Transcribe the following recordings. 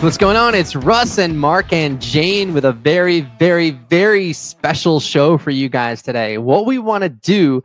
What's going on? It's Russ and Mark and Jane with a very, very, very special show for you guys today. What we want to do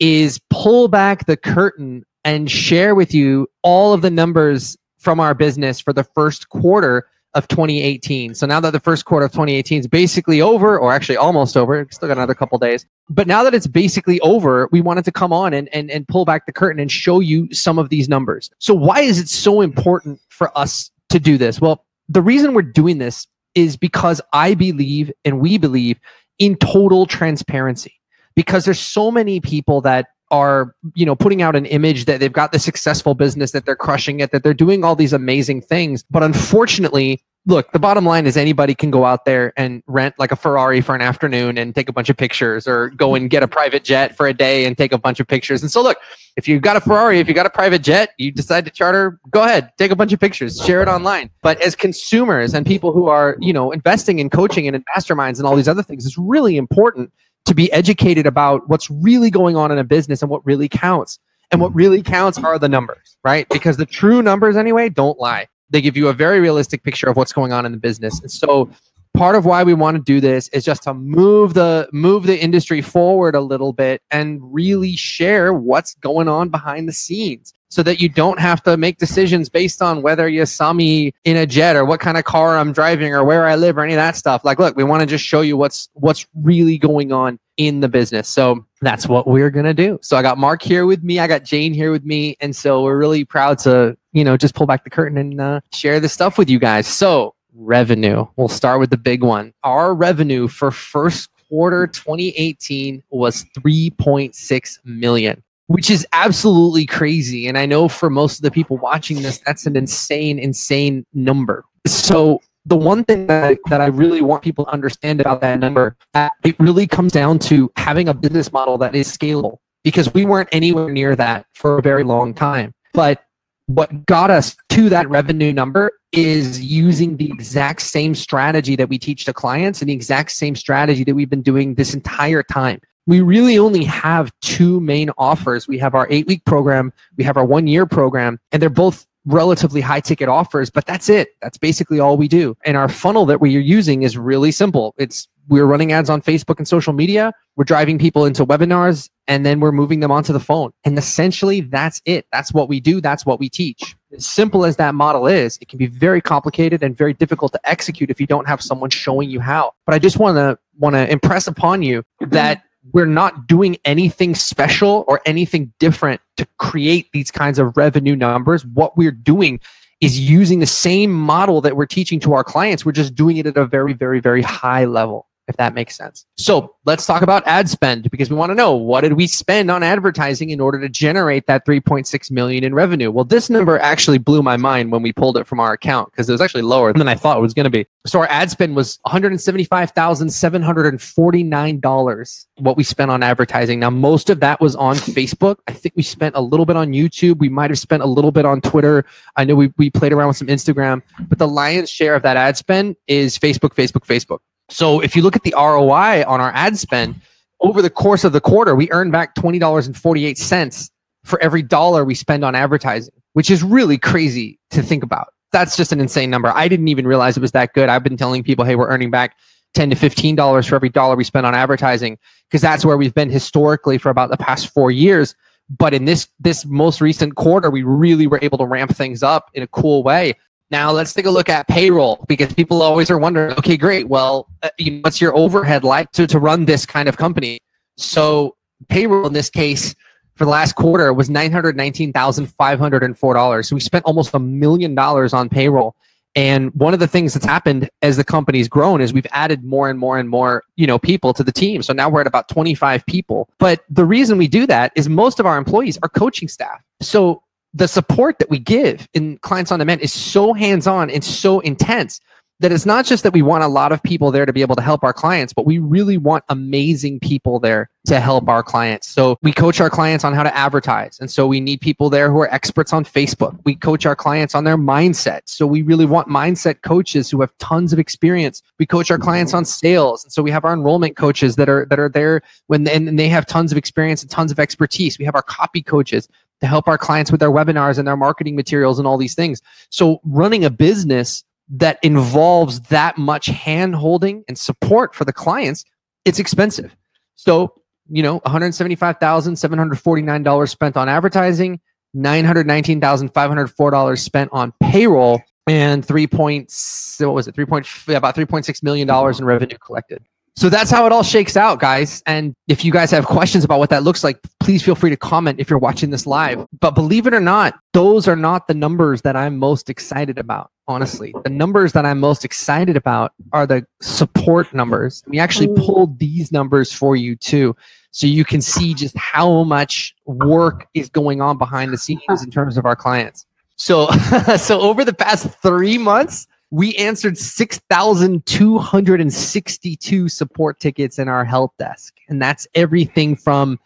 is pull back the curtain and share with you all of the numbers from our business for the first quarter of 2018. So now that the first quarter of 2018 is basically over, or actually almost over, still got another couple days. But now that it's basically over, we wanted to come on and, and, and pull back the curtain and show you some of these numbers. So why is it so important for us to do this? Well, the reason we're doing this is because I believe and we believe in total transparency. Because there's so many people that are you know putting out an image that they've got the successful business that they're crushing it that they're doing all these amazing things but unfortunately look the bottom line is anybody can go out there and rent like a ferrari for an afternoon and take a bunch of pictures or go and get a private jet for a day and take a bunch of pictures and so look if you've got a ferrari if you got a private jet you decide to charter go ahead take a bunch of pictures share it online but as consumers and people who are you know investing in coaching and in masterminds and all these other things it's really important to be educated about what's really going on in a business and what really counts. And what really counts are the numbers, right? Because the true numbers, anyway, don't lie. They give you a very realistic picture of what's going on in the business. And so part of why we want to do this is just to move the move the industry forward a little bit and really share what's going on behind the scenes so that you don't have to make decisions based on whether you saw me in a jet or what kind of car I'm driving or where I live or any of that stuff. Like, look, we want to just show you what's what's really going on in the business. So that's what we're gonna do. So I got Mark here with me, I got Jane here with me, and so we're really proud to you know just pull back the curtain and uh, share this stuff with you guys. So revenue, we'll start with the big one. Our revenue for first quarter 2018 was 3.6 million which is absolutely crazy. And I know for most of the people watching this, that's an insane, insane number. So the one thing that I, that I really want people to understand about that number, it really comes down to having a business model that is scalable because we weren't anywhere near that for a very long time. But what got us to that revenue number is using the exact same strategy that we teach to clients and the exact same strategy that we've been doing this entire time we really only have two main offers. We have our eight week program, we have our one year program, and they're both relatively high ticket offers, but that's it. That's basically all we do. And our funnel that we are using is really simple. It's we're running ads on Facebook and social media, we're driving people into webinars, and then we're moving them onto the phone. And essentially, that's it. That's what we do, that's what we teach. As simple as that model is, it can be very complicated and very difficult to execute if you don't have someone showing you how. But I just want to want to impress upon you that we're not doing anything special or anything different to create these kinds of revenue numbers. What we're doing is using the same model that we're teaching to our clients. We're just doing it at a very, very, very high level if that makes sense. So let's talk about ad spend because we want to know what did we spend on advertising in order to generate that 3.6 million in revenue. Well, this number actually blew my mind when we pulled it from our account because it was actually lower than I thought it was going to be. So our ad spend was $175,749 what we spent on advertising. Now most of that was on Facebook. I think we spent a little bit on YouTube. We might have spent a little bit on Twitter. I know we, we played around with some Instagram, but the lion's share of that ad spend is Facebook, Facebook, Facebook. So if you look at the ROI on our ad spend over the course of the quarter, we earn back $20.48 for every dollar we spend on advertising, which is really crazy to think about. That's just an insane number. I didn't even realize it was that good. I've been telling people, hey, we're earning back 10 to 15 dollars for every dollar we spend on advertising because that's where we've been historically for about the past 4 years but in this this most recent quarter we really were able to ramp things up in a cool way now let's take a look at payroll because people always are wondering, okay, great. Well, uh, you know, what's your overhead like to, to run this kind of company? So payroll in this case for the last quarter was $919,504. So we spent almost a million dollars on payroll. And one of the things that's happened as the company's grown is we've added more and more and more, you know, people to the team. So now we're at about 25 people. But the reason we do that is most of our employees are coaching staff. So the support that we give in clients on demand is so hands-on and so intense that it's not just that we want a lot of people there to be able to help our clients, but we really want amazing people there to help our clients. So we coach our clients on how to advertise. And so we need people there who are experts on Facebook. We coach our clients on their mindset. So we really want mindset coaches who have tons of experience. We coach our clients on sales. And so we have our enrollment coaches that are that are there when and they have tons of experience and tons of expertise. We have our copy coaches to help our clients with their webinars and their marketing materials and all these things. So running a business that involves that much hand holding and support for the clients, it's expensive. So, you know, $175,749 spent on advertising, $919,504 spent on payroll, and three points, what was it? Three point, about $3.6 million in revenue collected. So that's how it all shakes out, guys. And if you guys have questions about what that looks like, please feel free to comment if you're watching this live. But believe it or not, those are not the numbers that I'm most excited about, honestly. The numbers that I'm most excited about are the support numbers. We actually mm. pulled these numbers for you too. So you can see just how much work is going on behind the scenes in terms of our clients. So, so over the past three months, we answered 6,262 support tickets in our help desk. And that's everything from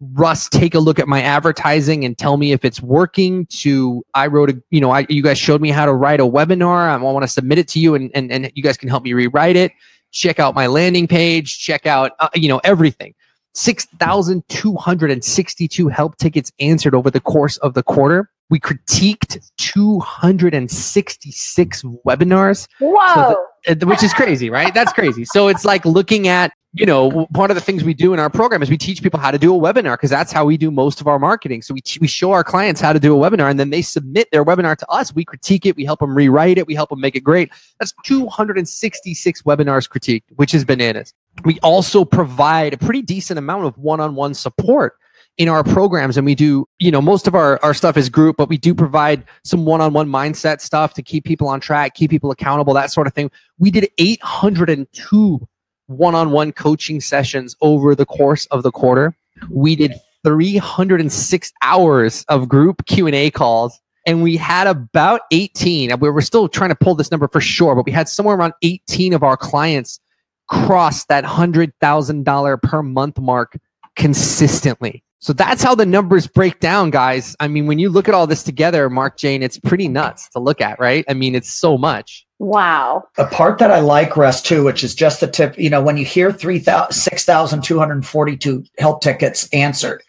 Russ, take a look at my advertising and tell me if it's working to I wrote a, you know, I, you guys showed me how to write a webinar. I want to submit it to you and, and, and you guys can help me rewrite it. Check out my landing page, check out, uh, you know, everything. 6,262 help tickets answered over the course of the quarter. We critiqued 266 webinars. Whoa. So the, uh, which is crazy, right? That's crazy. So it's like looking at, you know, part of the things we do in our program is we teach people how to do a webinar because that's how we do most of our marketing. So we, we show our clients how to do a webinar and then they submit their webinar to us. We critique it. We help them rewrite it. We help them make it great. That's 266 webinars critiqued, which is bananas. We also provide a pretty decent amount of one-on-one support in our programs and we do you know most of our, our stuff is group but we do provide some one-on-one mindset stuff to keep people on track keep people accountable that sort of thing. We did 802 one-on-one coaching sessions over the course of the quarter. We did 306 hours of group q&a calls and we had about 18 we were still trying to pull this number for sure but we had somewhere around 18 of our clients cross that $100000 per month mark consistently so that's how the numbers break down, guys. I mean, when you look at all this together, Mark Jane, it's pretty nuts to look at, right? I mean, it's so much. Wow. A part that I like, Russ, too, which is just the tip, you know, when you hear 6,242 help tickets answered,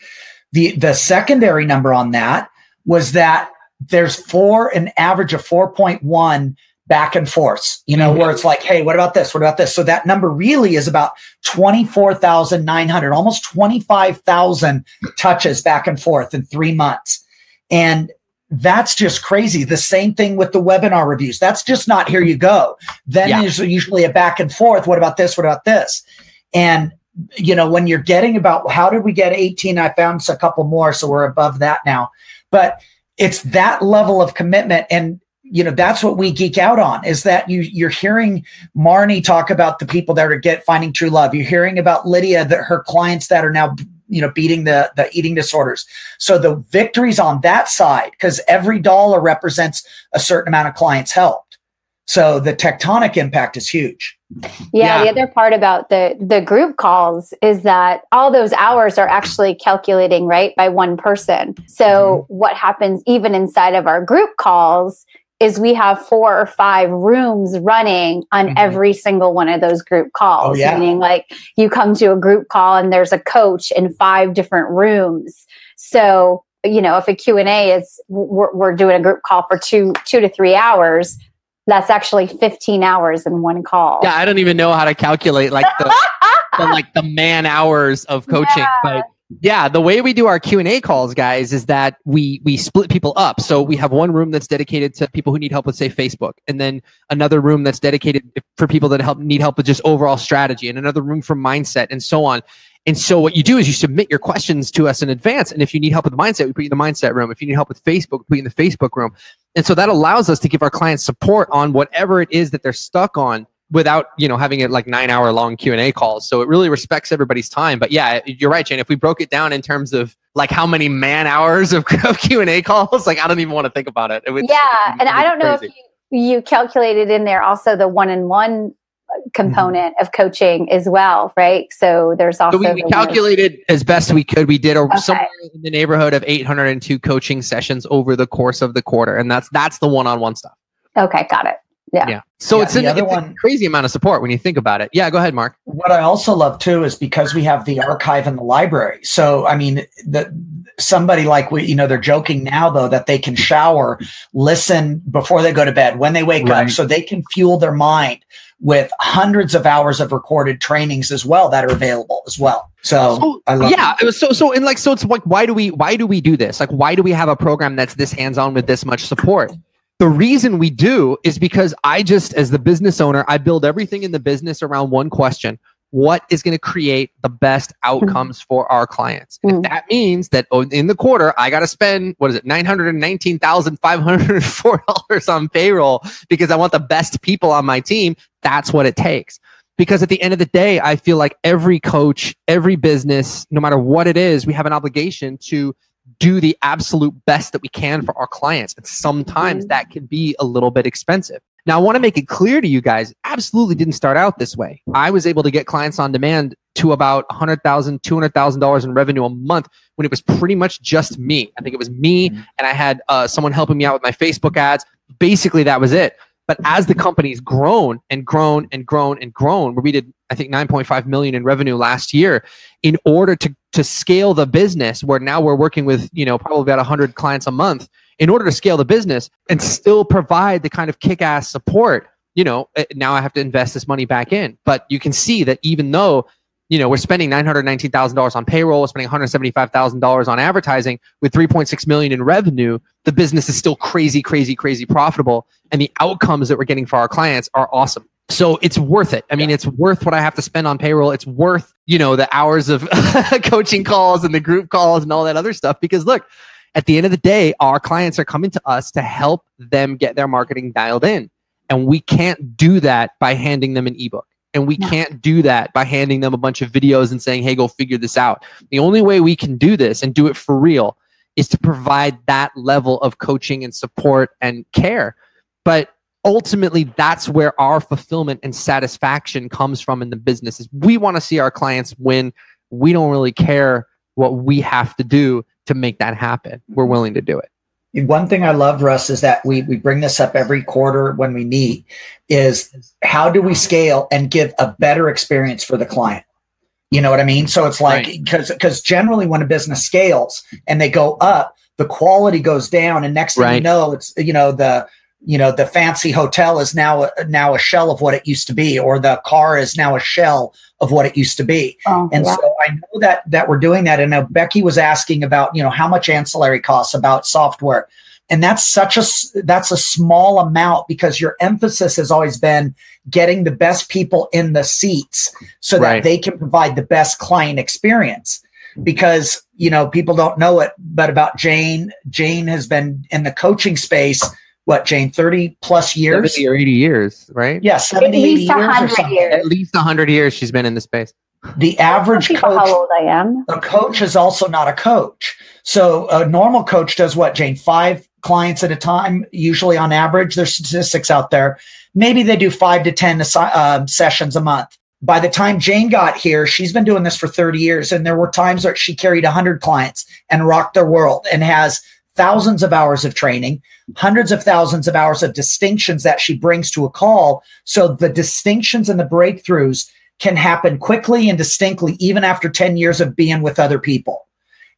the, the secondary number on that was that there's four, an average of 4.1 back and forth, you know, mm-hmm. where it's like, hey, what about this? What about this? So that number really is about 24,900, almost 25,000 touches back and forth in three months. And that's just crazy. The same thing with the webinar reviews. That's just not here you go. Then yeah. there's usually a back and forth. What about this? What about this? And you know, when you're getting about how did we get 18? I found a couple more, so we're above that now. But it's that level of commitment. And you know that's what we geek out on is that you you're hearing Marnie talk about the people that are get finding true love. You're hearing about Lydia that her clients that are now you know beating the the eating disorders. So the victories on that side because every dollar represents a certain amount of clients helped. So the tectonic impact is huge. Yeah, yeah, the other part about the the group calls is that all those hours are actually calculating right by one person. So mm-hmm. what happens even inside of our group calls is we have four or five rooms running on mm-hmm. every single one of those group calls. Oh, yeah. Meaning like you come to a group call and there's a coach in five different rooms. So, you know, if a Q&A is we're, we're doing a group call for two two to 3 hours, that's actually 15 hours in one call. Yeah, I don't even know how to calculate like the, the like the man hours of coaching, yeah. but yeah, the way we do our Q and A calls, guys, is that we we split people up. So we have one room that's dedicated to people who need help with, say, Facebook, and then another room that's dedicated for people that help need help with just overall strategy, and another room for mindset, and so on. And so what you do is you submit your questions to us in advance, and if you need help with mindset, we put you in the mindset room. If you need help with Facebook, we put you in the Facebook room. And so that allows us to give our clients support on whatever it is that they're stuck on without you know having it like nine hour long Q and A calls. So it really respects everybody's time. But yeah, you're right, Jane. If we broke it down in terms of like how many man hours of, Q and A calls, like I don't even want to think about it. it would, yeah, and I don't know if you, you calculated in there also the one on one component mm-hmm. of coaching as well, right? So there's also so we, we calculated as best we could. We did a, okay. somewhere in the neighborhood of 802 coaching sessions over the course of the quarter, and that's that's the one on one stuff. Okay, got it. Yeah. Yeah. So yeah, it's, an, it's one, a crazy amount of support when you think about it. Yeah, go ahead, Mark. What I also love too is because we have the archive and the library. So I mean, the somebody like we, you know, they're joking now though that they can shower, listen before they go to bed, when they wake right. up, so they can fuel their mind with hundreds of hours of recorded trainings as well that are available as well. So, so I love yeah, it. so so and like so it's like why do we why do we do this? Like why do we have a program that's this hands on with this much support? The reason we do is because I just, as the business owner, I build everything in the business around one question what is going to create the best outcomes for our clients. Mm. If that means that in the quarter, I got to spend, what is it, $919,504 on payroll because I want the best people on my team, that's what it takes. Because at the end of the day, I feel like every coach, every business, no matter what it is, we have an obligation to do the absolute best that we can for our clients. And sometimes mm-hmm. that can be a little bit expensive. Now, I want to make it clear to you guys, absolutely didn't start out this way. I was able to get clients on demand to about $100,000, $200,000 in revenue a month when it was pretty much just me. I think it was me mm-hmm. and I had uh, someone helping me out with my Facebook ads. Basically, that was it. But as the company's grown and grown and grown and grown, where we did, I think, 9.5 million in revenue last year, in order to to scale the business, where now we're working with, you know, probably about 100 clients a month, in order to scale the business and still provide the kind of kick-ass support, you know, eh, now I have to invest this money back in. But you can see that even though you know, we're spending $919,000 on payroll, we're spending $175,000 on advertising with 3.6 million in revenue. The business is still crazy, crazy, crazy profitable. And the outcomes that we're getting for our clients are awesome. So it's worth it. I mean, it's worth what I have to spend on payroll. It's worth, you know, the hours of coaching calls and the group calls and all that other stuff. Because look, at the end of the day, our clients are coming to us to help them get their marketing dialed in. And we can't do that by handing them an ebook. And we can't do that by handing them a bunch of videos and saying, hey, go figure this out. The only way we can do this and do it for real is to provide that level of coaching and support and care. But ultimately, that's where our fulfillment and satisfaction comes from in the business is we want to see our clients win. We don't really care what we have to do to make that happen. We're mm-hmm. willing to do it. One thing I love, Russ, is that we we bring this up every quarter when we meet. Is how do we scale and give a better experience for the client? You know what I mean? So it's like because right. because generally when a business scales and they go up, the quality goes down, and next thing right. you know, it's you know the you know the fancy hotel is now a, now a shell of what it used to be or the car is now a shell of what it used to be oh, and yeah. so i know that that we're doing that and now becky was asking about you know how much ancillary costs about software and that's such a that's a small amount because your emphasis has always been getting the best people in the seats so that right. they can provide the best client experience because you know people don't know it but about jane jane has been in the coaching space what, Jane, 30 plus years? 70 or 80 years, right? Yeah, 70, At least 100 years. At least 100 years she's been in the space. The average coach, how old I am. A coach is also not a coach. So a normal coach does what, Jane? Five clients at a time, usually on average. There's statistics out there. Maybe they do five to 10 uh, sessions a month. By the time Jane got here, she's been doing this for 30 years. And there were times where she carried 100 clients and rocked their world and has thousands of hours of training, hundreds of thousands of hours of distinctions that she brings to a call. So the distinctions and the breakthroughs can happen quickly and distinctly, even after 10 years of being with other people.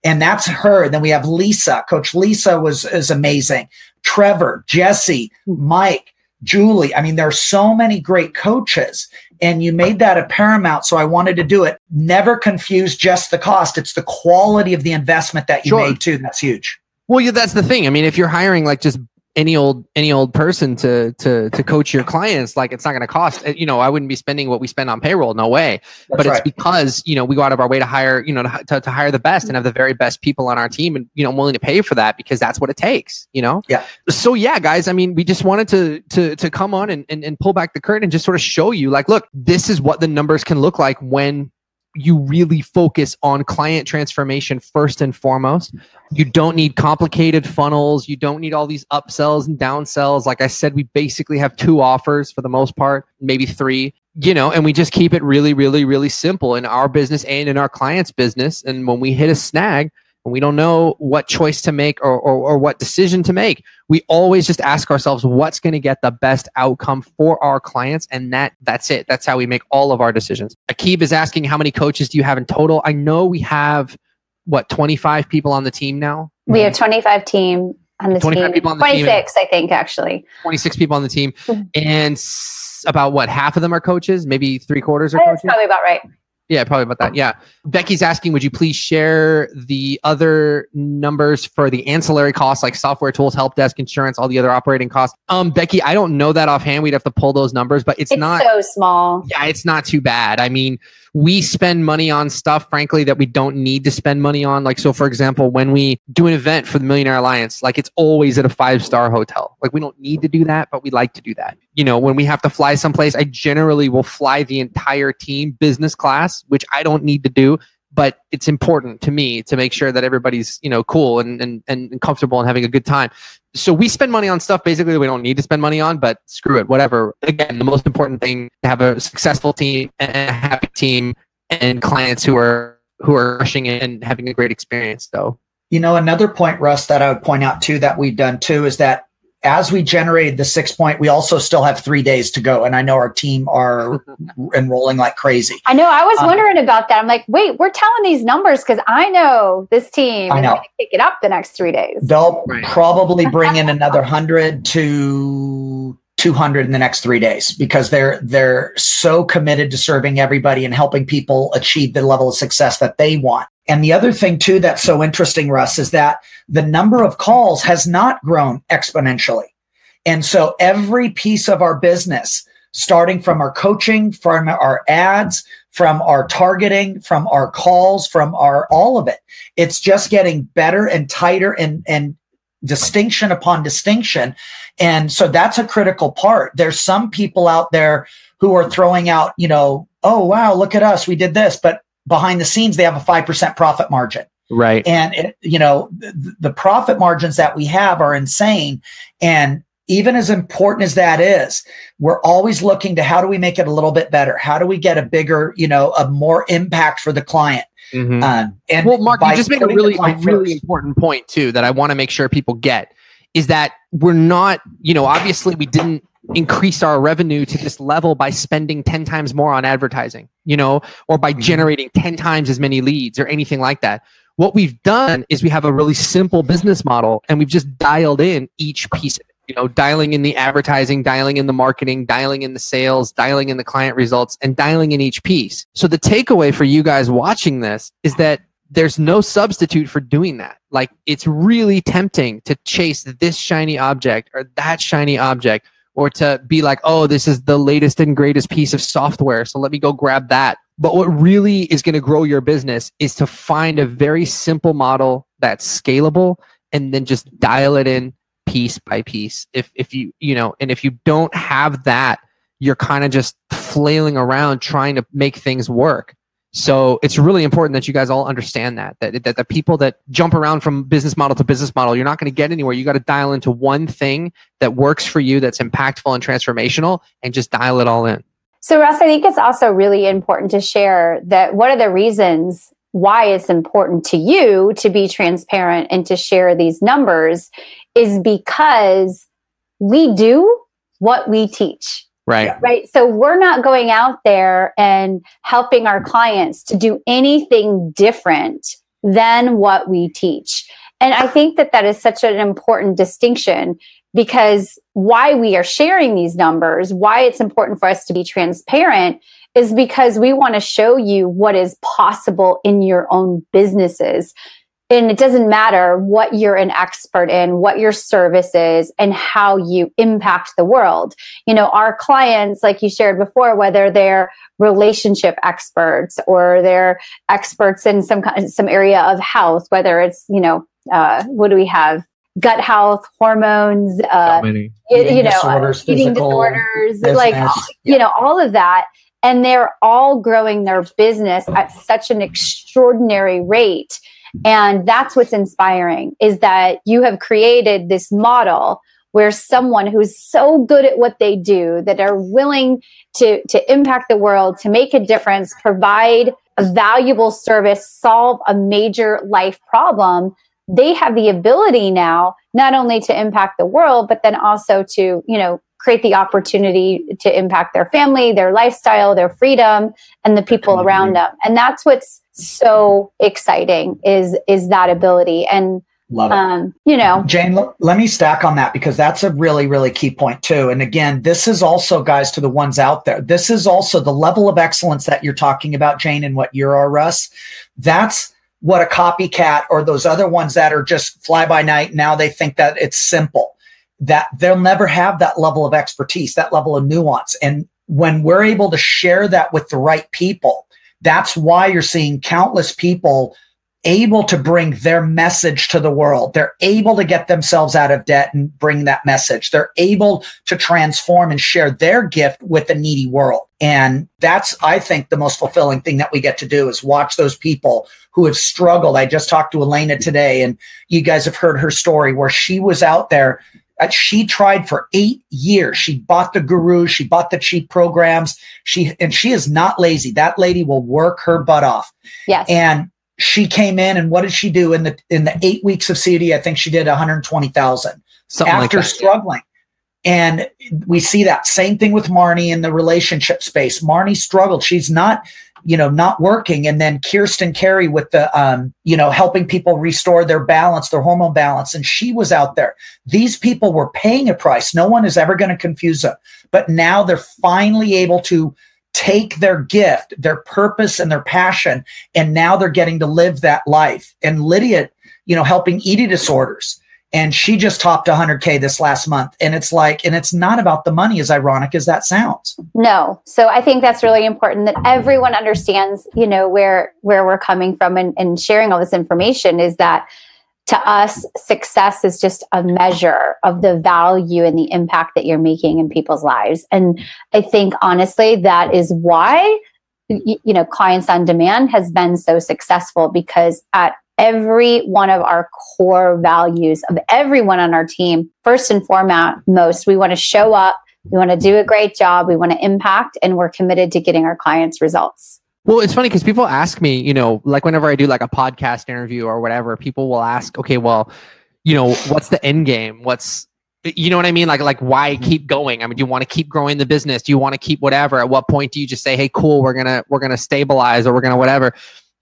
And that's her. Then we have Lisa. Coach Lisa was is amazing. Trevor, Jesse, Mike, Julie. I mean, there are so many great coaches, and you made that a paramount. So I wanted to do it. Never confuse just the cost. It's the quality of the investment that you sure. made too. That's huge. Well, yeah, that's the thing. I mean, if you're hiring like just any old any old person to to to coach your clients like it's not going to cost eh, you know i wouldn't be spending what we spend on payroll no way That's but right. it's because you know we go out of our way to hire you know to, to, to, hire the best and have the very best people on our team and you know I'm willing to pay for that because that's what it takes you know yeah so yeah guys i mean we just wanted to to to come on and, and and pull back the curtain and just sort of show you like look this is what the numbers can look like when you really focus on client transformation first and foremost. You don't need complicated funnels. You don't need all these upsells and downsells. Like I said, we basically have two offers for the most part, maybe three, you know, and we just keep it really, really, really simple in our business and in our clients' business. And when we hit a snag, we don't know what choice to make or, or, or what decision to make, we always just ask ourselves what's going to get the best outcome for our clients. And that that's it. That's how we make all of our decisions. Akib is asking how many coaches do you have in total? I know we have what 25 people on the team now. We have 25 team on the 25 team. people on the 26, team. I think actually. 26 people on the team. Mm-hmm. and about what half of them are coaches, maybe three quarters are coaches. Probably about right. Yeah, probably about that. Yeah. Becky's asking, would you please share the other numbers for the ancillary costs like software tools, help desk, insurance, all the other operating costs? Um, Becky, I don't know that offhand. We'd have to pull those numbers, but it's, it's not so small. Yeah, it's not too bad. I mean, we spend money on stuff, frankly, that we don't need to spend money on. Like, so for example, when we do an event for the Millionaire Alliance, like it's always at a five star hotel. Like, we don't need to do that, but we like to do that. You know, when we have to fly someplace, I generally will fly the entire team business class, which I don't need to do but it's important to me to make sure that everybody's you know cool and, and and comfortable and having a good time. So we spend money on stuff basically we don't need to spend money on but screw it whatever. Again the most important thing to have a successful team and a happy team and clients who are who are rushing in and having a great experience so you know another point russ that i would point out too that we've done too is that as we generated the six point, we also still have three days to go. And I know our team are enrolling like crazy. I know. I was um, wondering about that. I'm like, wait, we're telling these numbers because I know this team I know. is going to pick it up the next three days. They'll right. probably bring in another 100 to 200 in the next three days because they're they're so committed to serving everybody and helping people achieve the level of success that they want. And the other thing too that's so interesting, Russ, is that the number of calls has not grown exponentially. And so every piece of our business, starting from our coaching, from our ads, from our targeting, from our calls, from our all of it, it's just getting better and tighter and and distinction upon distinction. And so that's a critical part. There's some people out there who are throwing out, you know, oh, wow, look at us. We did this. But behind the scenes, they have a 5% profit margin. Right. And, it, you know, the, the profit margins that we have are insane. And even as important as that is, we're always looking to how do we make it a little bit better? How do we get a bigger, you know, a more impact for the client? Mm-hmm. Um, and well, Mark, you just made a really, a really important point too that I want to make sure people get is that we're not, you know, obviously we didn't increase our revenue to this level by spending 10 times more on advertising, you know, or by mm-hmm. generating 10 times as many leads or anything like that. What we've done is we have a really simple business model and we've just dialed in each piece of you know, dialing in the advertising, dialing in the marketing, dialing in the sales, dialing in the client results, and dialing in each piece. So the takeaway for you guys watching this is that there's no substitute for doing that. Like it's really tempting to chase this shiny object or that shiny object or to be like, oh, this is the latest and greatest piece of software. So let me go grab that. But what really is going to grow your business is to find a very simple model that's scalable and then just dial it in piece by piece. If if you you know, and if you don't have that, you're kind of just flailing around trying to make things work. So it's really important that you guys all understand that that that the people that jump around from business model to business model, you're not going to get anywhere. You got to dial into one thing that works for you, that's impactful and transformational, and just dial it all in. So, Russ, I think it's also really important to share that what are the reasons why it's important to you to be transparent and to share these numbers is because we do what we teach. Right. Right. So we're not going out there and helping our clients to do anything different than what we teach. And I think that that is such an important distinction because why we are sharing these numbers, why it's important for us to be transparent is because we want to show you what is possible in your own businesses and it doesn't matter what you're an expert in, what your service is, and how you impact the world. You know, our clients, like you shared before, whether they're relationship experts or they're experts in some kind, some area of health, whether it's you know, uh, what do we have? Gut health, hormones, uh, you, you, know, disorders, eating disorders, business, like yeah. you know, all of that and they're all growing their business at such an extraordinary rate and that's what's inspiring is that you have created this model where someone who's so good at what they do that are willing to to impact the world to make a difference provide a valuable service solve a major life problem they have the ability now not only to impact the world but then also to you know create the opportunity to impact their family their lifestyle their freedom and the people around them and that's what's so exciting is is that ability and Love it. Um, you know, Jane, l- let me stack on that because that's a really, really key point too. And again, this is also, guys, to the ones out there, this is also the level of excellence that you're talking about, Jane, and what you are, Russ. That's what a copycat or those other ones that are just fly by night. Now they think that it's simple, that they'll never have that level of expertise, that level of nuance. And when we're able to share that with the right people, that's why you're seeing countless people able to bring their message to the world. They're able to get themselves out of debt and bring that message. They're able to transform and share their gift with the needy world. And that's, I think, the most fulfilling thing that we get to do is watch those people who have struggled. I just talked to Elena today, and you guys have heard her story where she was out there Uh, she tried for eight years. She bought the guru, she bought the cheap programs. She and she is not lazy. That lady will work her butt off. Yes. And she came in and what did she do in the in the eight weeks of COD? I think she did 120,000 after like struggling. And we see that same thing with Marnie in the relationship space. Marnie struggled. She's not you know, not working. And then Kirsten Carey with the, um, you know, helping people restore their balance, their hormone balance. And she was out there. These people were paying a price. No one is ever going to confuse them. But now they're finally able to take their gift, their purpose and their passion. And now they're getting to live that life. And Lydia, you know, helping eating disorders and she just topped 100k this last month. And it's like and it's not about the money as ironic as that sounds. No. So i think that's really important that everyone understands you know where where we're coming from. And, and sharing all this information is that to us success is just a measure of the value and the impact that you're making in people's lives. And i think honestly that is why you know clients on demand has been so successful because at every one of our core values of everyone on our team. First and foremost, most we want to show up, we want to do a great job, we want to impact, and we're committed to getting our clients results. Well, it's funny because people ask me, you know, like whenever I do like a podcast interview or whatever, people will ask, okay, well, you know, what's the end game? What's you know what I mean? Like, like why mm-hmm. keep going? I mean, do you want to keep growing the business? Do you want to keep whatever? At what point do you just say, "Hey, cool, we're gonna we're gonna stabilize or we're gonna whatever"?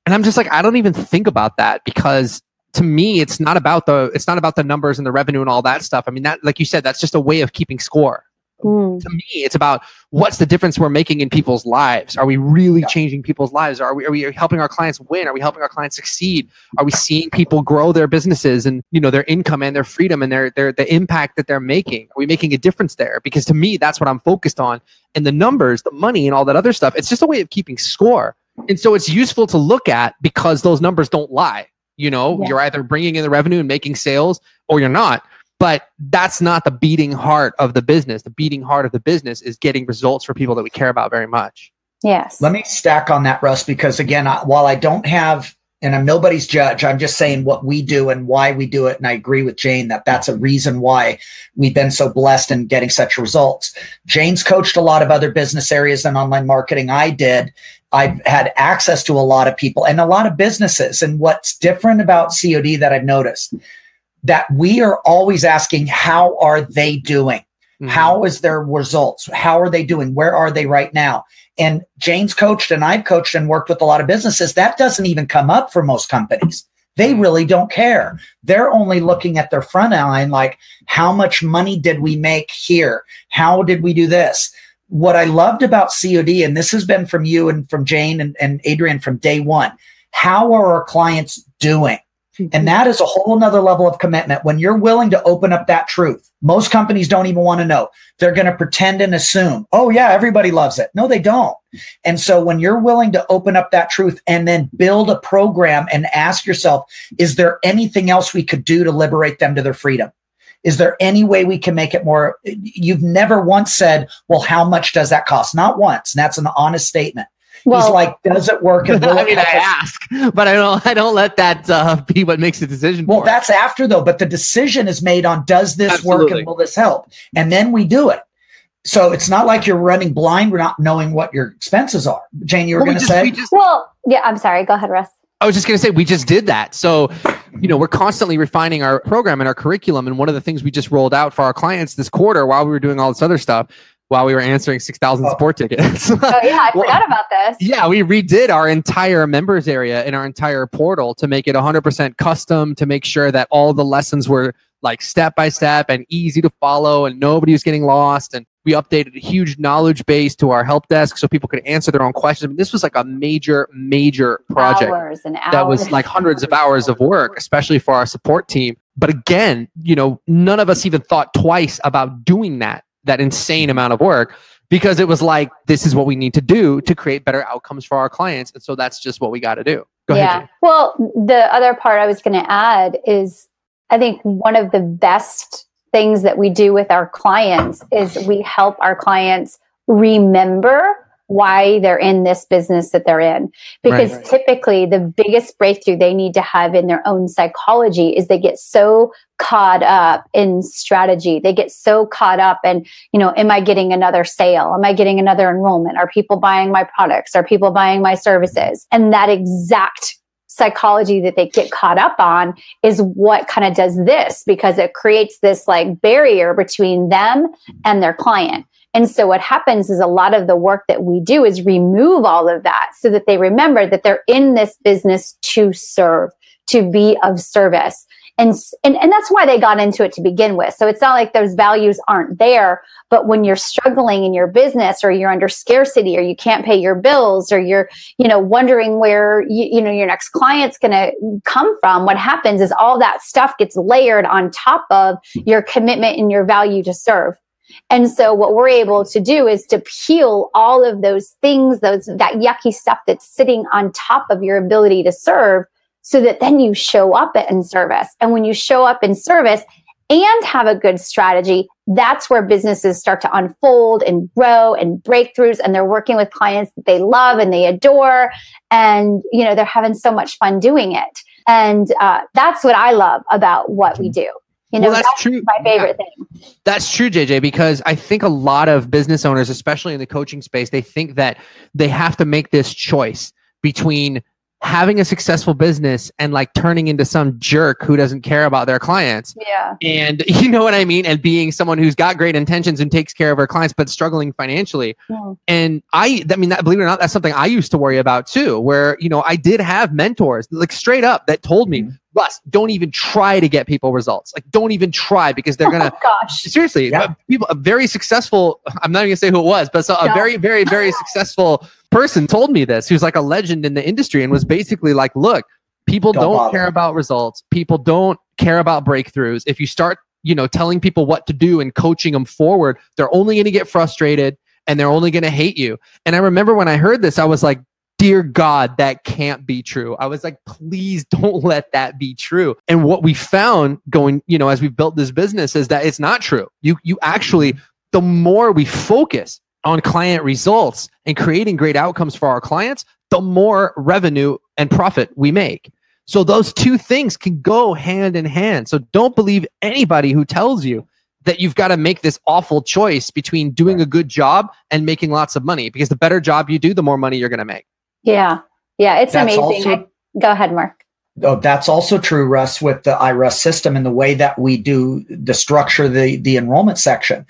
And I'm just like, I don't even think about that because to me, it's not about the it's not about the numbers and the revenue and all that stuff. I mean, that like you said, that's just a way of keeping score. Mm. To me, it's about what's the difference we're making in people's lives. Are we really yeah. changing people's lives? Are we are we helping our clients win? Are we helping our clients succeed? Are we seeing people grow their businesses and you know their income and their freedom and their their the impact that they're making? Are we making a difference there? Because to me, that's what I'm focused on. And the numbers, the money, and all that other stuff, it's just a way of keeping score. And so it's useful to look at because those numbers don't lie. You know, yeah. you're either bringing in the revenue and making sales or you're not. But that's not the beating heart of the business. The beating heart of the business is getting results for people that we care about very much. Yes. Let me stack on that, Russ, because again, I, while I don't have and I'm nobody's judge. I'm just saying what we do and why we do it. And I agree with Jane that that's a reason why we've been so blessed in getting such results. Jane's coached a lot of other business areas than online marketing. I did. I've had access to a lot of people and a lot of businesses. And what's different about COD that I've noticed that we are always asking, how are they doing? Mm-hmm. How is their results? How are they doing? Where are they right now? And Jane's coached and I've coached and worked with a lot of businesses. That doesn't even come up for most companies. They really don't care. They're only looking at their front line like, how much money did we make here? How did we do this? What I loved about COD, and this has been from you and from Jane and, and Adrian from day one, how are our clients doing? Mm-hmm. And that is a whole nother level of commitment. When you're willing to open up that truth, most companies don't even want to know. They're going to pretend and assume, oh, yeah, everybody loves it. No, they don't. And so when you're willing to open up that truth and then build a program and ask yourself, is there anything else we could do to liberate them to their freedom? Is there any way we can make it more? You've never once said, well, how much does that cost? Not once. And that's an honest statement. Well, He's like, does it work? And I mean, I ask, but I don't. I don't let that uh, be what makes the decision. Well, that's after though. But the decision is made on does this Absolutely. work and will this help? And then we do it. So it's not like you're running blind. We're not knowing what your expenses are. Jane, you were well, going to say. Just, well, yeah. I'm sorry. Go ahead, Russ. I was just going to say we just did that. So, you know, we're constantly refining our program and our curriculum. And one of the things we just rolled out for our clients this quarter while we were doing all this other stuff while we were answering 6,000 oh. support tickets. oh, yeah, I well, forgot about this. Yeah, we redid our entire members area in our entire portal to make it 100% custom, to make sure that all the lessons were like step by step and easy to follow and nobody was getting lost. And we updated a huge knowledge base to our help desk so people could answer their own questions. I mean, this was like a major, major project hours and hours. that was like hundreds of hours of work, especially for our support team. But again, you know, none of us even thought twice about doing that that insane amount of work because it was like this is what we need to do to create better outcomes for our clients and so that's just what we got to do Go yeah ahead, well the other part i was going to add is i think one of the best things that we do with our clients is we help our clients remember why they're in this business that they're in. Because right. typically, the biggest breakthrough they need to have in their own psychology is they get so caught up in strategy. They get so caught up in, you know, am I getting another sale? Am I getting another enrollment? Are people buying my products? Are people buying my services? And that exact psychology that they get caught up on is what kind of does this because it creates this like barrier between them and their client. And so what happens is a lot of the work that we do is remove all of that so that they remember that they're in this business to serve, to be of service. And, and, and that's why they got into it to begin with. So it's not like those values aren't there, but when you're struggling in your business or you're under scarcity or you can't pay your bills or you're, you know, wondering where, you, you know, your next client's going to come from, what happens is all that stuff gets layered on top of your commitment and your value to serve. And so what we're able to do is to peel all of those things, those that yucky stuff that's sitting on top of your ability to serve so that then you show up in service. And when you show up in service and have a good strategy, that's where businesses start to unfold and grow and breakthroughs and they're working with clients that they love and they adore and you know they're having so much fun doing it and uh, that's what i love about what we do you know, well, that's, that's true. My favorite yeah. thing. That's true, JJ, because I think a lot of business owners, especially in the coaching space, they think that they have to make this choice between having a successful business and like turning into some jerk who doesn't care about their clients. Yeah. And you know what I mean? And being someone who's got great intentions and takes care of her clients, but struggling financially. Yeah. And I, I mean, that, believe it or not, that's something I used to worry about too, where, you know, I did have mentors like straight up that told me, mm-hmm. Russ, don't even try to get people results. Like, don't even try because they're oh gonna. Oh, gosh, seriously, yeah. people, a very successful. I'm not even gonna say who it was, but so a no. very, very, very successful person told me this. Who's like a legend in the industry and was basically like, look, people don't, don't care about results. People don't care about breakthroughs. If you start, you know, telling people what to do and coaching them forward, they're only gonna get frustrated and they're only gonna hate you. And I remember when I heard this, I was like, dear God, that can't be true. I was like, please don't let that be true. And what we found going, you know, as we built this business is that it's not true. You, you actually, the more we focus on client results and creating great outcomes for our clients, the more revenue and profit we make. So those two things can go hand in hand. So don't believe anybody who tells you that you've got to make this awful choice between doing a good job and making lots of money because the better job you do, the more money you're going to make. Yeah. Yeah. It's that's amazing. Also, Go ahead, Mark. Oh, that's also true, Russ, with the iRuss system and the way that we do the structure, the, the enrollment section.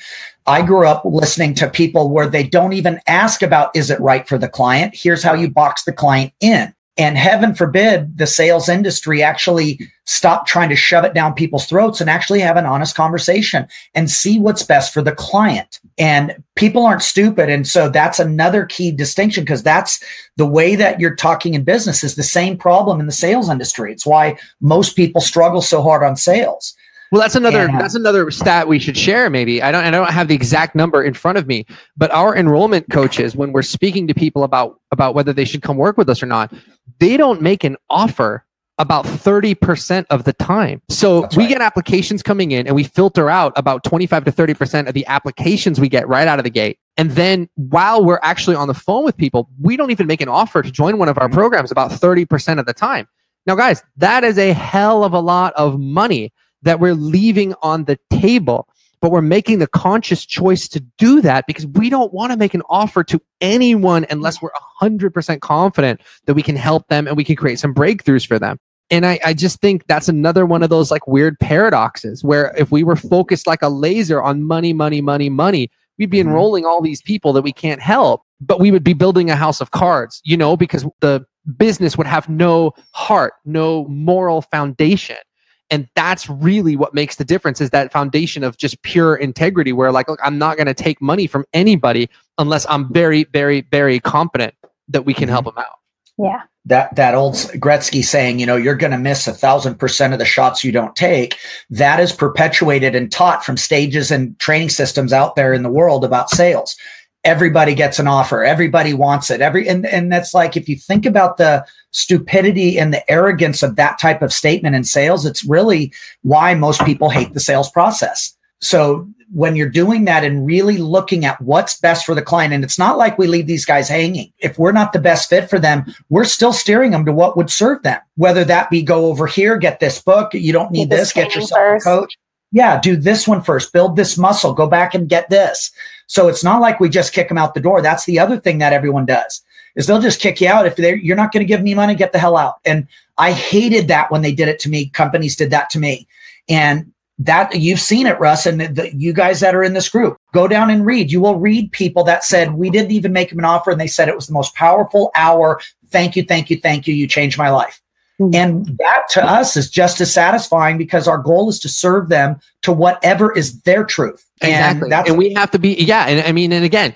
I grew up listening to people where they don't even ask about is it right for the client? Here's how you box the client in. And heaven forbid the sales industry actually stop trying to shove it down people's throats and actually have an honest conversation and see what's best for the client. And people aren't stupid. And so that's another key distinction because that's the way that you're talking in business is the same problem in the sales industry. It's why most people struggle so hard on sales. Well, that's another and, that's another stat we should share. Maybe I don't I don't have the exact number in front of me, but our enrollment coaches, when we're speaking to people about about whether they should come work with us or not, they don't make an offer about 30% of the time. So That's we right. get applications coming in and we filter out about 25 to 30% of the applications we get right out of the gate. And then while we're actually on the phone with people, we don't even make an offer to join one of our mm-hmm. programs about 30% of the time. Now, guys, that is a hell of a lot of money that we're leaving on the table. But we're making the conscious choice to do that because we don't want to make an offer to anyone unless we're 100% confident that we can help them and we can create some breakthroughs for them. And I, I just think that's another one of those like weird paradoxes where if we were focused like a laser on money, money, money, money, we'd be mm-hmm. enrolling all these people that we can't help, but we would be building a house of cards, you know, because the business would have no heart, no moral foundation and that's really what makes the difference is that foundation of just pure integrity where like look i'm not going to take money from anybody unless i'm very very very confident that we can mm-hmm. help them out yeah that that old Gretzky saying, you know, you're going to miss a thousand percent of the shots you don't take. That is perpetuated and taught from stages and training systems out there in the world about sales everybody gets an offer everybody wants it every and, and that's like if you think about the stupidity and the arrogance of that type of statement in sales it's really why most people hate the sales process. So when you're doing that and really looking at what's best for the client and it's not like we leave these guys hanging. If we're not the best fit for them we're still steering them to what would serve them. Whether that be go over here get this book you don't need get this get yourself first. a coach yeah, do this one first, build this muscle, go back and get this. So it's not like we just kick them out the door. That's the other thing that everyone does is they'll just kick you out. If they're, you're not going to give me money, get the hell out. And I hated that when they did it to me. Companies did that to me. And that you've seen it, Russ, and the, you guys that are in this group, go down and read. You will read people that said, we didn't even make them an offer. And they said it was the most powerful hour. Thank you. Thank you. Thank you. You changed my life. Mm-hmm. And that to us is just as satisfying because our goal is to serve them to whatever is their truth. Exactly. And, and we have to be, yeah. And I mean, and again,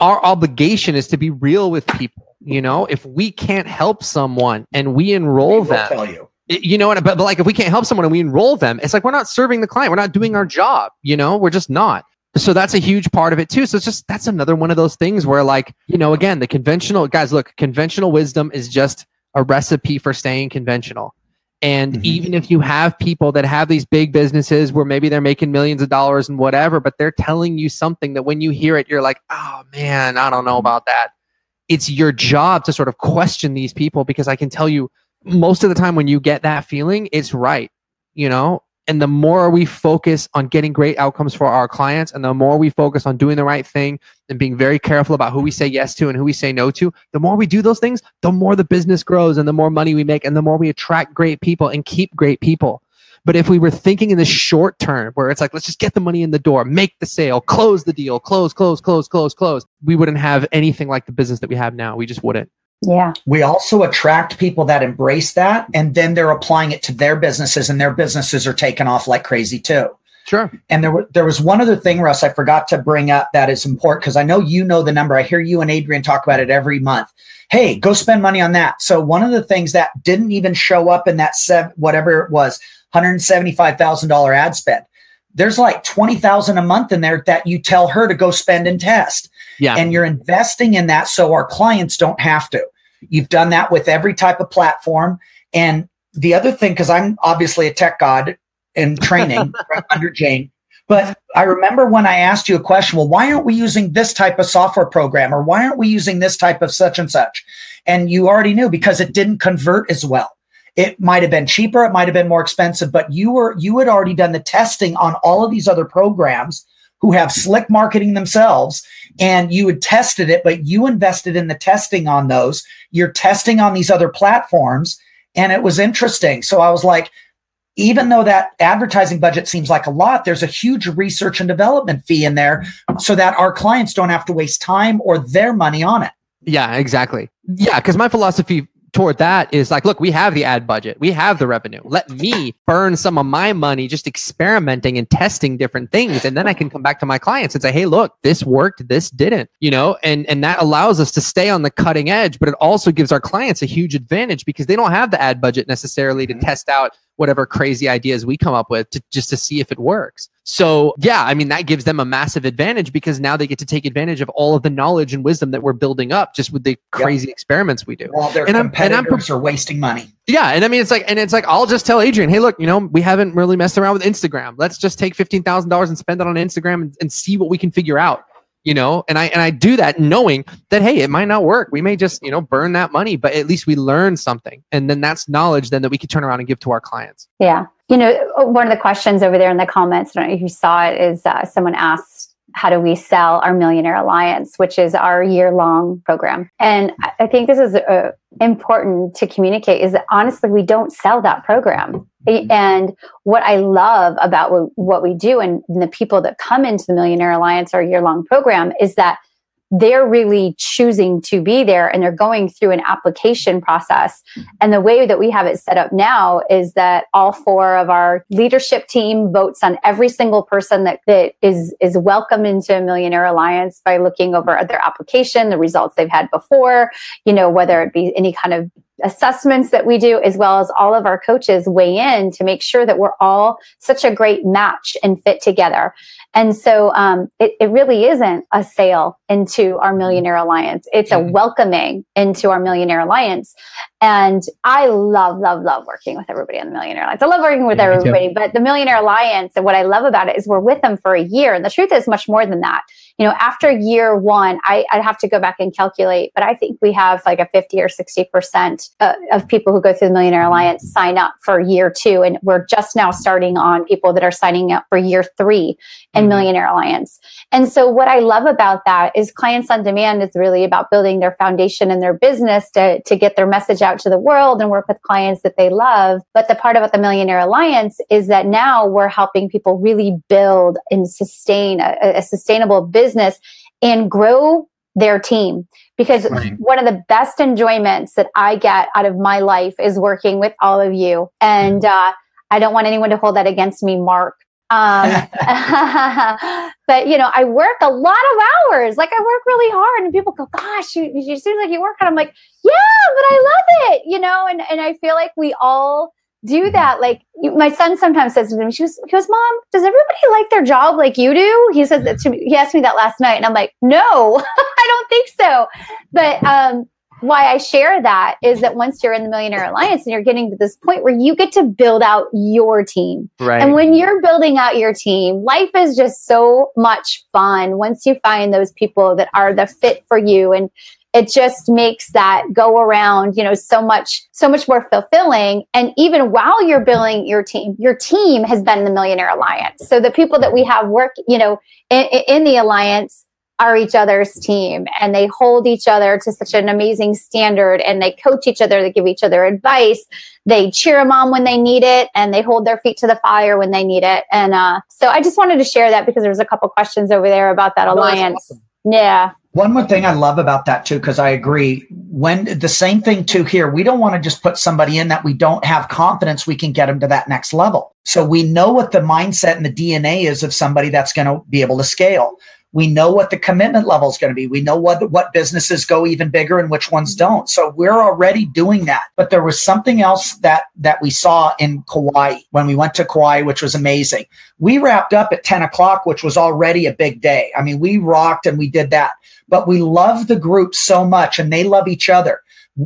our obligation is to be real with people. You know, if we can't help someone and we enroll them, tell you. You know what? But, but like, if we can't help someone and we enroll them, it's like we're not serving the client. We're not doing our job. You know, we're just not. So that's a huge part of it too. So it's just that's another one of those things where, like, you know, again, the conventional guys. Look, conventional wisdom is just a recipe for staying conventional. And mm-hmm. even if you have people that have these big businesses where maybe they're making millions of dollars and whatever, but they're telling you something that when you hear it, you're like, oh man, I don't know about that. It's your job to sort of question these people because I can tell you most of the time when you get that feeling, it's right. You know, and the more we focus on getting great outcomes for our clients, and the more we focus on doing the right thing and being very careful about who we say yes to and who we say no to, the more we do those things, the more the business grows and the more money we make and the more we attract great people and keep great people. But if we were thinking in the short term, where it's like, let's just get the money in the door, make the sale, close the deal, close, close, close, close, close, we wouldn't have anything like the business that we have now. We just wouldn't. Yeah. We also attract people that embrace that and then they're applying it to their businesses and their businesses are taking off like crazy too. Sure. And there, there was one other thing, Russ, I forgot to bring up that is important because I know you know the number. I hear you and Adrian talk about it every month. Hey, go spend money on that. So one of the things that didn't even show up in that seven, whatever it was, $175,000 ad spend. There's like 20,000 a month in there that you tell her to go spend and test. Yeah. And you're investing in that so our clients don't have to. You've done that with every type of platform. And the other thing, because I'm obviously a tech god in training under Jane, but I remember when I asked you a question, well, why aren't we using this type of software program or why aren't we using this type of such and such? And you already knew because it didn't convert as well. It might have been cheaper, it might have been more expensive, but you were you had already done the testing on all of these other programs who have slick marketing themselves and you had tested it, but you invested in the testing on those. You're testing on these other platforms. And it was interesting. So I was like, even though that advertising budget seems like a lot, there's a huge research and development fee in there so that our clients don't have to waste time or their money on it. Yeah, exactly. Yeah, because my philosophy toward that is like, look, we have the ad budget, we have the revenue. Let me burn some of my money just experimenting and testing different things. And then I can come back to my clients and say, hey, look, this worked, this didn't, you know, and, and that allows us to stay on the cutting edge, but it also gives our clients a huge advantage because they don't have the ad budget necessarily to mm-hmm. test out whatever crazy ideas we come up with to just to see if it works. So, yeah, I mean, that gives them a massive advantage because now they get to take advantage of all of the knowledge and wisdom that we're building up just with the crazy yep. experiments we do. While their and competitors I'm, and I'm, are wasting money. Yeah. And I mean, it's like, and it's like, I'll just tell Adrian, hey, look, you know, we haven't really messed around with Instagram. Let's just take $15,000 and spend it on Instagram and, and see what we can figure out you know? And i and i do that knowing that hey it might not work. We may just you know burn that money but at least we learn something. And then that's knowledge then that we can turn around and give to our clients. Yeah. You know one of the questions over there in the comments i don't know if you saw it is uh, someone asked how do we sell our millionaire alliance which is our year long program and i think this is uh, important to communicate is that honestly we don't sell that program mm-hmm. and what i love about what, what we do and the people that come into the millionaire alliance our year long program is that they're really choosing to be there and they're going through an application process. And the way that we have it set up now is that all four of our leadership team votes on every single person that, that is, is welcome into a Millionaire Alliance by looking over their application, the results they've had before, you know, whether it be any kind of assessments that we do, as well as all of our coaches weigh in to make sure that we're all such a great match and fit together. And so um, it, it, really isn't a sale into our Millionaire Alliance. It's a mm-hmm. welcoming into our Millionaire Alliance. And I love, love, love working with everybody on the Millionaire Alliance. I love working with yeah, everybody, but the Millionaire Alliance and what I love about it is we're with them for a year. And the truth is much more than that. You know, after year one, I, I'd have to go back and calculate, but I think we have like a 50 or 60% uh, of people who go through the Millionaire Alliance sign up for year two. And we're just now starting on people that are signing up for year three in mm-hmm. Millionaire Alliance. And so what I love about that is clients on demand is really about building their foundation and their business to, to get their message out to the world and work with clients that they love. But the part about the Millionaire Alliance is that now we're helping people really build and sustain a, a sustainable business and grow their team because right. one of the best enjoyments that I get out of my life is working with all of you. And uh, I don't want anyone to hold that against me, Mark. Um, but you know, I work a lot of hours. Like I work really hard, and people go, "Gosh, you, you seem like you work." And I'm like, "Yeah, but I love it," you know. And and I feel like we all do mm-hmm. that. Like you, my son sometimes says to me, she goes, he goes, Mom, does everybody like their job like you do? He says that to me. He asked me that last night, and I'm like, No, I don't think so. But um, why I share that is that once you're in the Millionaire Alliance and you're getting to this point where you get to build out your team. Right. And when you're building out your team, life is just so much fun once you find those people that are the fit for you and it just makes that go around you know so much so much more fulfilling. And even while you're building your team your team has been the millionaire alliance. So the people that we have work you know in, in the alliance are each other's team and they hold each other to such an amazing standard and they coach each other they give each other advice they cheer them on when they need it and they hold their feet to the fire when they need it. And uh, so i just wanted to share that because there was a couple questions over there about that alliance. awesome. yeah one more thing I love about that too, because I agree. When the same thing too here, we don't want to just put somebody in that we don't have confidence we can get them to that next level. So we know what the mindset and the DNA is of somebody that's going to be able to scale. We know what the commitment level is going to be. We know what what businesses go even bigger and which ones mm-hmm. don't. So we're already doing that. But there was something else that that we saw in Kauai when we went to Kauai, which was amazing. We wrapped up at 10 o'clock, which was already a big day. I mean, we rocked and we did that. But we love the group so much and they love each other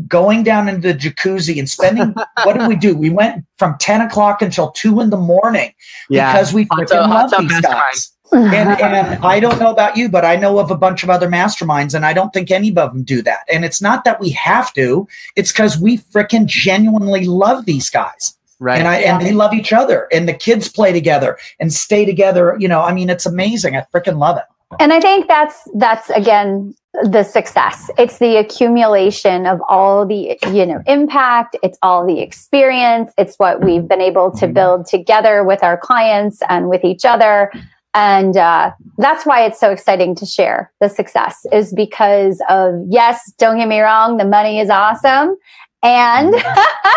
going down into the jacuzzi and spending what did we do? We went from 10 o'clock until two in the morning yeah. because we freaking love these guys and, and I don't know about you, but I know of a bunch of other masterminds, and I don't think any of them do that. And it's not that we have to; it's because we freaking genuinely love these guys. Right. And I yeah. and they love each other, and the kids play together and stay together. You know, I mean, it's amazing. I freaking love it. And I think that's that's again the success. It's the accumulation of all the you know impact. It's all the experience. It's what we've been able to mm-hmm. build together with our clients and with each other. And uh, that's why it's so exciting to share the success is because of, yes, don't get me wrong, the money is awesome. And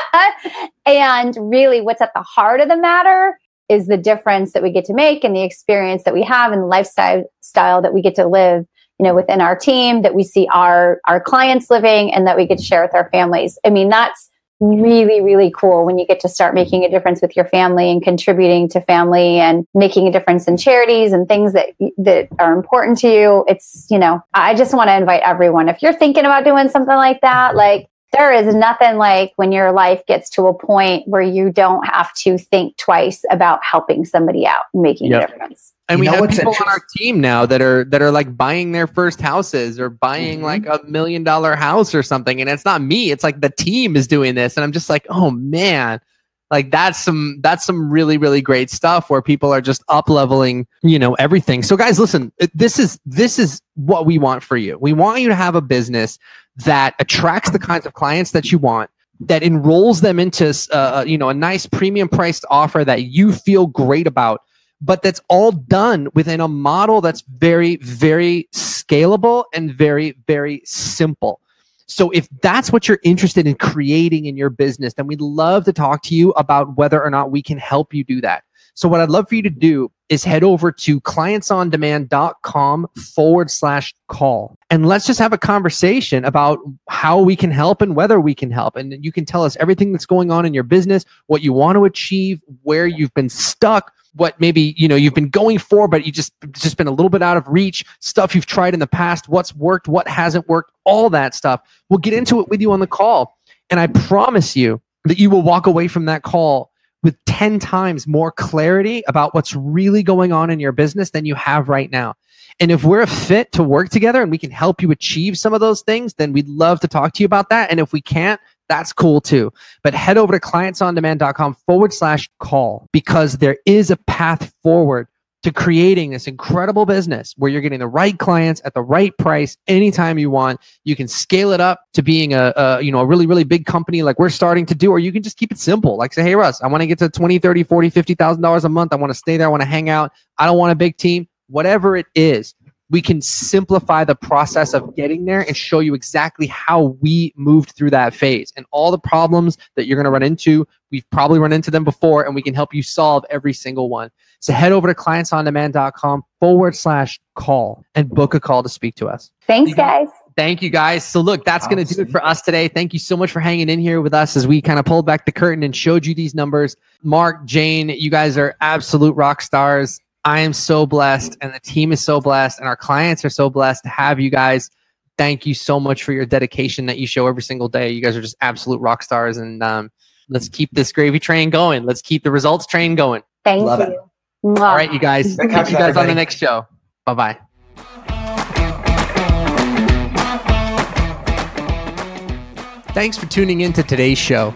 and really what's at the heart of the matter is the difference that we get to make and the experience that we have and the lifestyle style that we get to live you know within our team that we see our our clients living and that we get to share with our families i mean that's really really cool when you get to start making a difference with your family and contributing to family and making a difference in charities and things that that are important to you. It's you know i just want to invite everyone if you're thinking about doing something like that like there is nothing like when your life gets to a point where you don't have to think twice about helping somebody out and making yep. a difference. And you we have people on our team now that are that are like buying their first houses or buying mm-hmm. like a million dollar house or something. And it's not me, it's like the team is doing this. And I'm just like, oh man, like that's some that's some really really great stuff where people are just up leveling you know everything. So guys listen this is this is what we want for you. We want you to have a business that attracts the kinds of clients that you want that enrolls them into uh, uh, you know a nice premium priced offer that you feel great about but that's all done within a model that's very very scalable and very very simple so if that's what you're interested in creating in your business then we'd love to talk to you about whether or not we can help you do that so what i'd love for you to do is head over to clientsondemand.com forward slash call. And let's just have a conversation about how we can help and whether we can help. And you can tell us everything that's going on in your business, what you want to achieve, where you've been stuck, what maybe you know you've been going for but you just just been a little bit out of reach stuff you've tried in the past what's worked what hasn't worked all that stuff we'll get into it with you on the call and i promise you that you will walk away from that call with 10 times more clarity about what's really going on in your business than you have right now. And if we're a fit to work together and we can help you achieve some of those things, then we'd love to talk to you about that. And if we can't, that's cool too. But head over to clientsondemand.com forward slash call because there is a path forward to creating this incredible business where you're getting the right clients at the right price anytime you want. You can scale it up to being a, a, you know a really really big company like we're starting to do or you can just keep it simple. Like say, "Hey Russ, I want to get to 20, 30, 40, 50,000 dollars a month. I want to stay there, I want to hang out. I don't want a big team." Whatever it is, we can simplify the process of getting there and show you exactly how we moved through that phase and all the problems that you're going to run into. We've probably run into them before and we can help you solve every single one. So head over to clientsondemand.com forward slash call and book a call to speak to us. Thanks, guys. Thank you guys. So look, that's going to do it for us today. Thank you so much for hanging in here with us as we kind of pulled back the curtain and showed you these numbers. Mark, Jane, you guys are absolute rock stars. I am so blessed and the team is so blessed and our clients are so blessed to have you guys. Thank you so much for your dedication that you show every single day. You guys are just absolute rock stars and um, let's keep this gravy train going. Let's keep the results train going. Thank Love you. It. All right, you guys. Catch you guys on the next show. Bye bye. Thanks for tuning in to today's show.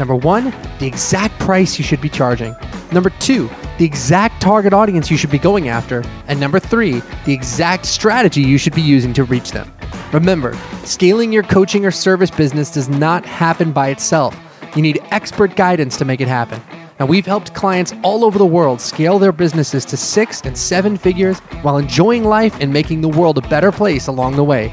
Number one, the exact price you should be charging. Number two, the exact target audience you should be going after. And number three, the exact strategy you should be using to reach them. Remember, scaling your coaching or service business does not happen by itself. You need expert guidance to make it happen. Now, we've helped clients all over the world scale their businesses to six and seven figures while enjoying life and making the world a better place along the way.